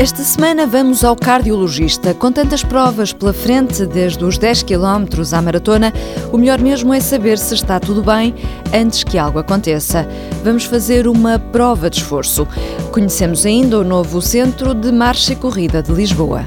Esta semana vamos ao cardiologista. Com tantas provas pela frente, desde os 10 km à maratona, o melhor mesmo é saber se está tudo bem antes que algo aconteça. Vamos fazer uma prova de esforço. Conhecemos ainda o novo Centro de Marcha e Corrida de Lisboa.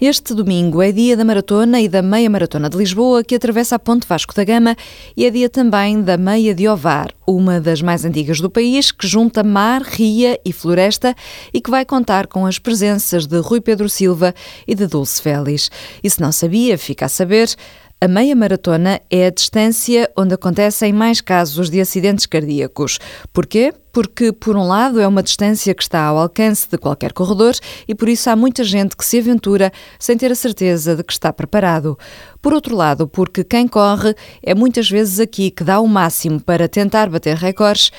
Este domingo é dia da maratona e da meia maratona de Lisboa, que atravessa a Ponte Vasco da Gama, e é dia também da meia de Ovar, uma das mais antigas do país, que junta mar, ria e floresta e que vai contar com as presenças de Rui Pedro Silva e de Dulce Félix. E se não sabia, fica a saber, a meia maratona é a distância onde acontecem mais casos de acidentes cardíacos. Porquê? Porque, por um lado, é uma distância que está ao alcance de qualquer corredor e por isso há muita gente que se aventura sem ter a certeza de que está preparado. Por outro lado, porque quem corre é muitas vezes aqui que dá o máximo para tentar bater recordes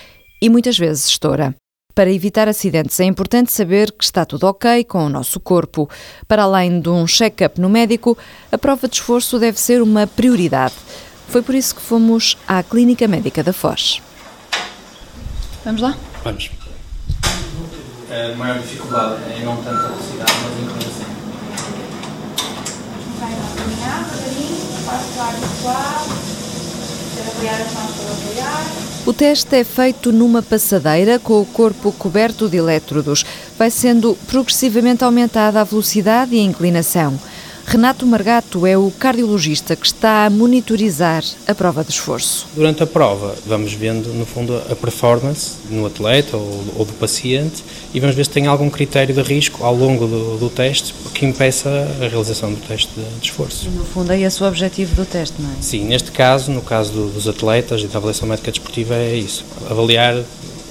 e muitas vezes estoura. Para evitar acidentes, é importante saber que está tudo ok com o nosso corpo. Para além de um check-up no médico, a prova de esforço deve ser uma prioridade. Foi por isso que fomos à Clínica Médica da Foz. Vamos lá? Vamos. A maior dificuldade é não tanta velocidade, mas inclinação. Vai lá, caminhar devagarinho, passo para apoiar. O teste é feito numa passadeira com o corpo coberto de elétrodos. Vai sendo progressivamente aumentada a velocidade e a inclinação. Renato Margato é o cardiologista que está a monitorizar a prova de esforço. Durante a prova, vamos vendo, no fundo, a performance no atleta ou, ou do paciente e vamos ver se tem algum critério de risco ao longo do, do teste que impeça a realização do teste de, de esforço. No fundo, é esse o objetivo do teste, não é? Sim, neste caso, no caso do, dos atletas e da avaliação médica desportiva, é isso: avaliar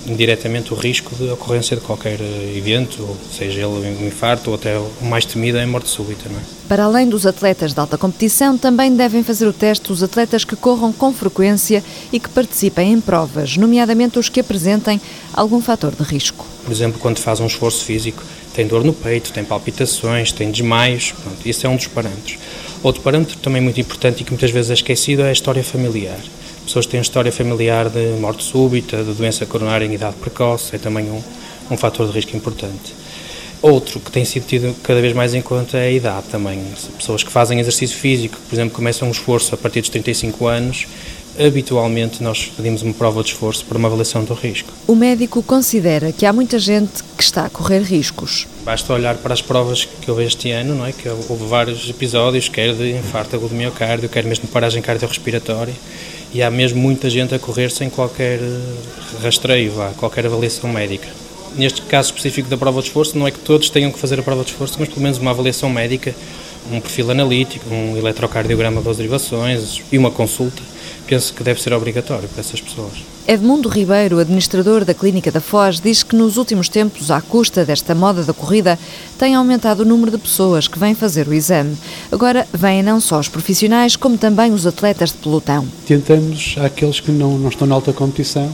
indiretamente o risco de ocorrência de qualquer eh, evento, seja ele um infarto ou até o mais temido é a morte súbita. Não é? Para além dos atletas de alta competição, também devem fazer o teste os atletas que corram com frequência e que participem em provas, nomeadamente os que apresentem algum fator de risco. Por exemplo, quando faz um esforço físico, tem dor no peito, tem palpitações, tem desmaios, pronto, isso é um dos parâmetros. Outro parâmetro também muito importante e que muitas vezes é esquecido é a história familiar pessoas que têm história familiar de morte súbita, de doença coronária em idade precoce, é também um, um fator de risco importante. Outro que tem sido tido cada vez mais em conta é a idade também. Pessoas que fazem exercício físico, por exemplo, começam um esforço a partir dos 35 anos, habitualmente nós pedimos uma prova de esforço para uma avaliação do risco. O médico considera que há muita gente que está a correr riscos. Basta olhar para as provas que houve este ano, não é? que houve vários episódios, quer de infarto agudo miocárdio, quer mesmo de paragem cardiorrespiratória, e há mesmo muita gente a correr sem qualquer eh, rastreio, qualquer avaliação médica. Neste caso específico da prova de esforço, não é que todos tenham que fazer a prova de esforço, mas pelo menos uma avaliação médica, um perfil analítico, um eletrocardiograma das derivações e uma consulta penso que deve ser obrigatório para essas pessoas. Edmundo Ribeiro, administrador da Clínica da Foz, diz que nos últimos tempos, à custa desta moda da corrida, tem aumentado o número de pessoas que vêm fazer o exame. Agora vêm não só os profissionais, como também os atletas de pelotão. Tentamos àqueles que não, não estão na alta competição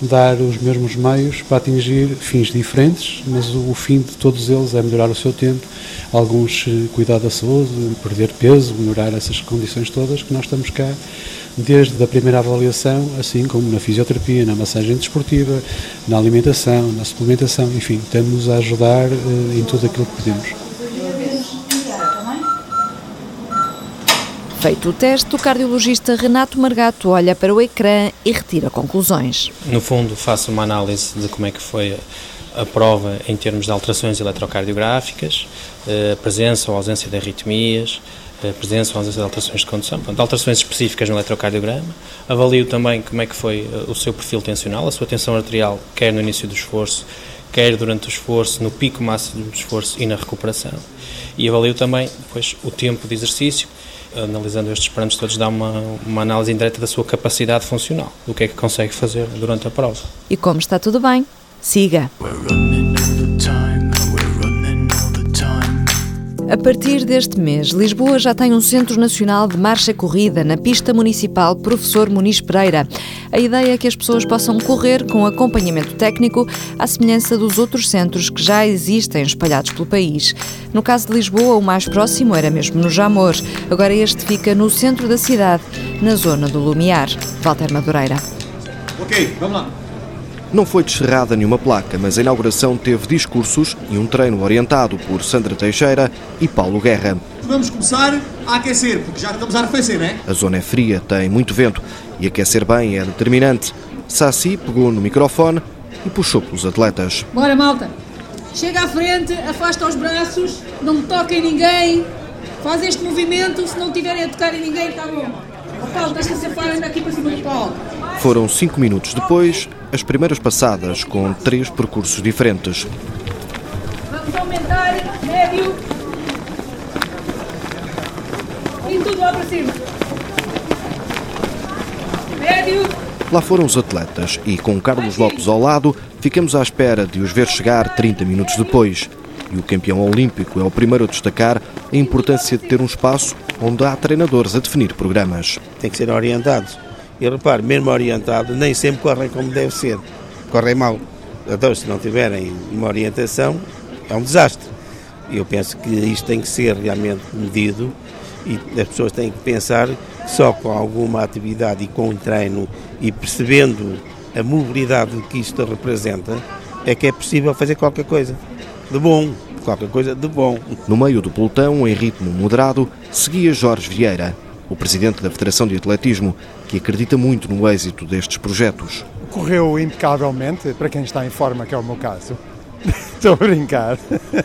dar os mesmos meios para atingir fins diferentes, mas o, o fim de todos eles é melhorar o seu tempo, alguns eh, cuidar da saúde, perder peso, melhorar essas condições todas que nós estamos cá desde a primeira avaliação, assim como na fisioterapia, na massagem desportiva, na alimentação, na suplementação, enfim, estamos a ajudar uh, em tudo aquilo que podemos. Feito o teste, o cardiologista Renato Margato olha para o ecrã e retira conclusões. No fundo, faço uma análise de como é que foi a prova em termos de alterações eletrocardiográficas, eh, a presença ou ausência de arritmias, presença ou ausência de alterações de condução, portanto, alterações específicas no eletrocardiograma. Avalio também como é que foi eh, o seu perfil tensional, a sua tensão arterial, quer no início do esforço, quer durante o esforço, no pico máximo do esforço e na recuperação. E avalio também depois o tempo de exercício, analisando estes parâmetros todos, dá uma, uma análise indireta da sua capacidade funcional, do que é que consegue fazer durante a prova. E como está tudo bem, siga. A partir deste mês, Lisboa já tem um Centro Nacional de Marcha Corrida na pista municipal Professor Muniz Pereira. A ideia é que as pessoas possam correr com acompanhamento técnico, à semelhança dos outros centros que já existem espalhados pelo país. No caso de Lisboa, o mais próximo era mesmo no Jamor. Agora este fica no centro da cidade, na zona do Lumiar. Walter Madureira. Ok, vamos lá. Não foi descerrada nenhuma placa, mas a inauguração teve discursos e um treino orientado por Sandra Teixeira e Paulo Guerra. Vamos começar a aquecer, porque já estamos a arrefecer, não é? A zona é fria, tem muito vento e aquecer bem é determinante. Sassi pegou no microfone e puxou pelos atletas. Bora, malta! Chega à frente, afasta os braços, não me toquem ninguém, faz este movimento, se não tiverem a tocar em ninguém, está bom. O Paulo, deixa-se afar, anda aqui para cima do Paulo. Foram cinco minutos depois, as primeiras passadas com três percursos diferentes. Vamos aumentar, médio. E tudo lá para cima. Médio. Lá foram os atletas e, com Carlos Lopes ao lado, ficamos à espera de os ver chegar 30 minutos depois. E o campeão olímpico é o primeiro a destacar a importância de ter um espaço onde há treinadores a definir programas. Tem que ser orientados. E repare, mesmo orientado, nem sempre correm como deve ser. Correm mal. Então, se não tiverem uma orientação, é um desastre. Eu penso que isto tem que ser realmente medido e as pessoas têm que pensar só com alguma atividade e com um treino e percebendo a mobilidade que isto representa é que é possível fazer qualquer coisa de bom, qualquer coisa de bom. No meio do pelotão, em ritmo moderado, seguia Jorge Vieira, o presidente da Federação de Atletismo, que acredita muito no êxito destes projetos. Correu impecavelmente, para quem está em forma, que é o meu caso. Estou a brincar.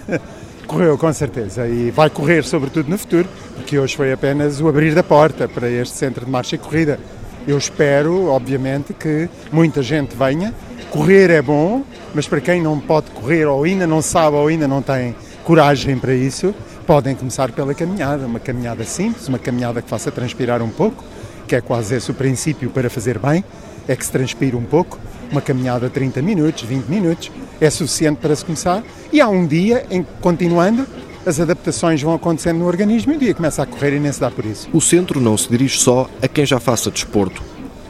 Correu com certeza e vai correr sobretudo no futuro, porque hoje foi apenas o abrir da porta para este centro de marcha e corrida. Eu espero, obviamente, que muita gente venha. Correr é bom, mas para quem não pode correr ou ainda não sabe ou ainda não tem coragem para isso, podem começar pela caminhada, uma caminhada simples, uma caminhada que faça transpirar um pouco, que é quase esse o princípio para fazer bem, é que se transpire um pouco. Uma caminhada de 30 minutos, 20 minutos, é suficiente para se começar. E há um dia em que, continuando, as adaptações vão acontecendo no organismo e o dia começa a correr e nem se dá por isso. O centro não se dirige só a quem já faça desporto.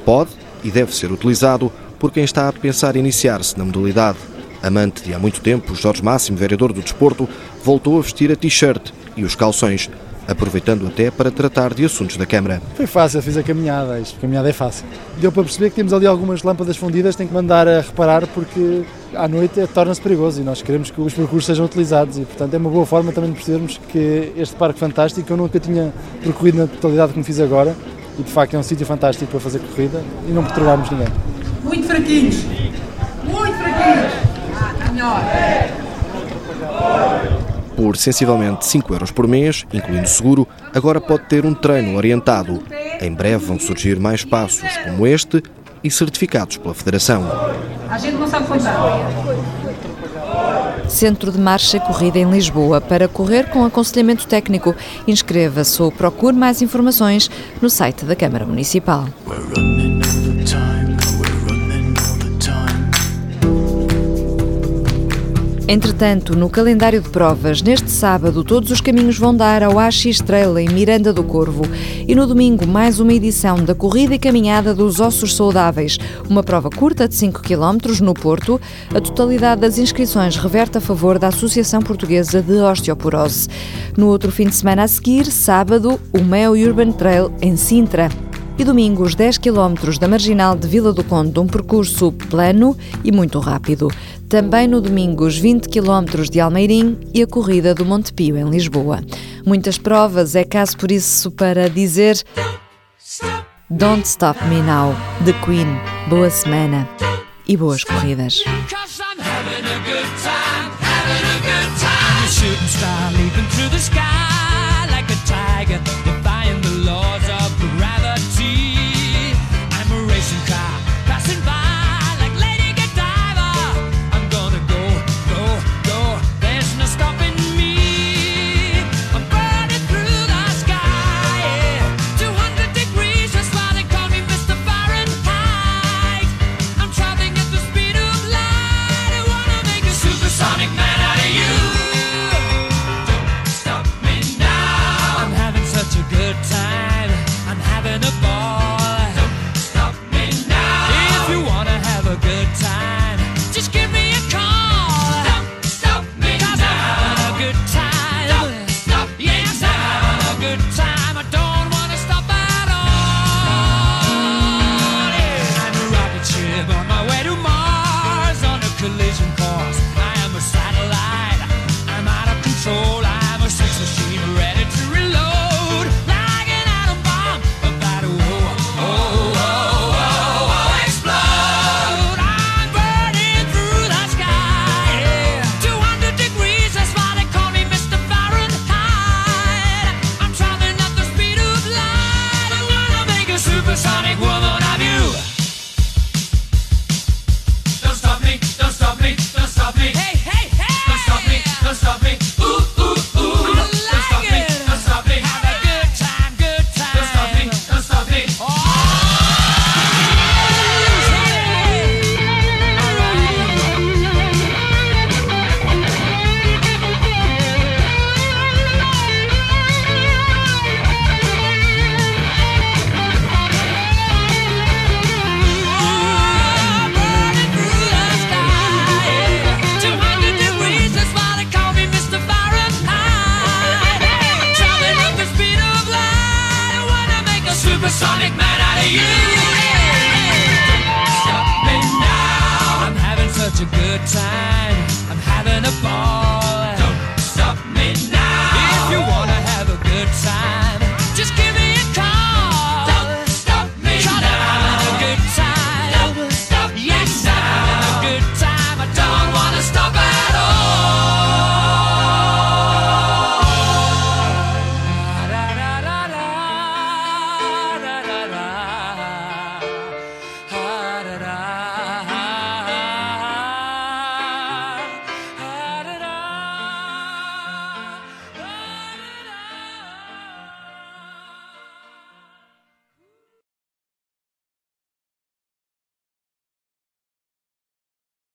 Pode e deve ser utilizado por quem está a pensar iniciar-se na modalidade. Amante de há muito tempo, Jorge Máximo, vereador do desporto, voltou a vestir a t-shirt e os calções, aproveitando até para tratar de assuntos da Câmara. Foi fácil, fiz a caminhada, isto, a caminhada é fácil. Deu para perceber que temos ali algumas lâmpadas fundidas, tem que mandar a reparar porque à noite é, torna-se perigoso e nós queremos que os percursos sejam utilizados e, portanto, é uma boa forma também de percebermos que este parque fantástico eu nunca tinha percorrido na totalidade como fiz agora e, de facto, é um sítio fantástico para fazer corrida e não perturbarmos ninguém. Muito fraquinhos. Muito fraquinhos. Ah, está melhor. Por sensivelmente 5 euros por mês, incluindo seguro, agora pode ter um treino orientado. Em breve vão surgir mais passos como este e certificados pela Federação. A gente não sabe. Centro de Marcha e Corrida em Lisboa para correr com aconselhamento técnico. Inscreva-se ou procure mais informações no site da Câmara Municipal. Entretanto, no calendário de provas, neste sábado, todos os caminhos vão dar ao AX Trail em Miranda do Corvo. E no domingo, mais uma edição da Corrida e Caminhada dos Ossos Saudáveis, uma prova curta de 5 km no Porto. A totalidade das inscrições reverte a favor da Associação Portuguesa de Osteoporose. No outro fim de semana a seguir, sábado, o Meo Urban Trail em Sintra e domingo os 10 km da Marginal de Vila do Conde, um percurso plano e muito rápido. Também no domingo os 20 km de Almeirim e a corrida do Montepio em Lisboa. Muitas provas, é caso por isso para dizer Don't Stop Me Now, The Queen. Boa semana e boas corridas. shooting star leaping through the sky like a tiger, defying the laws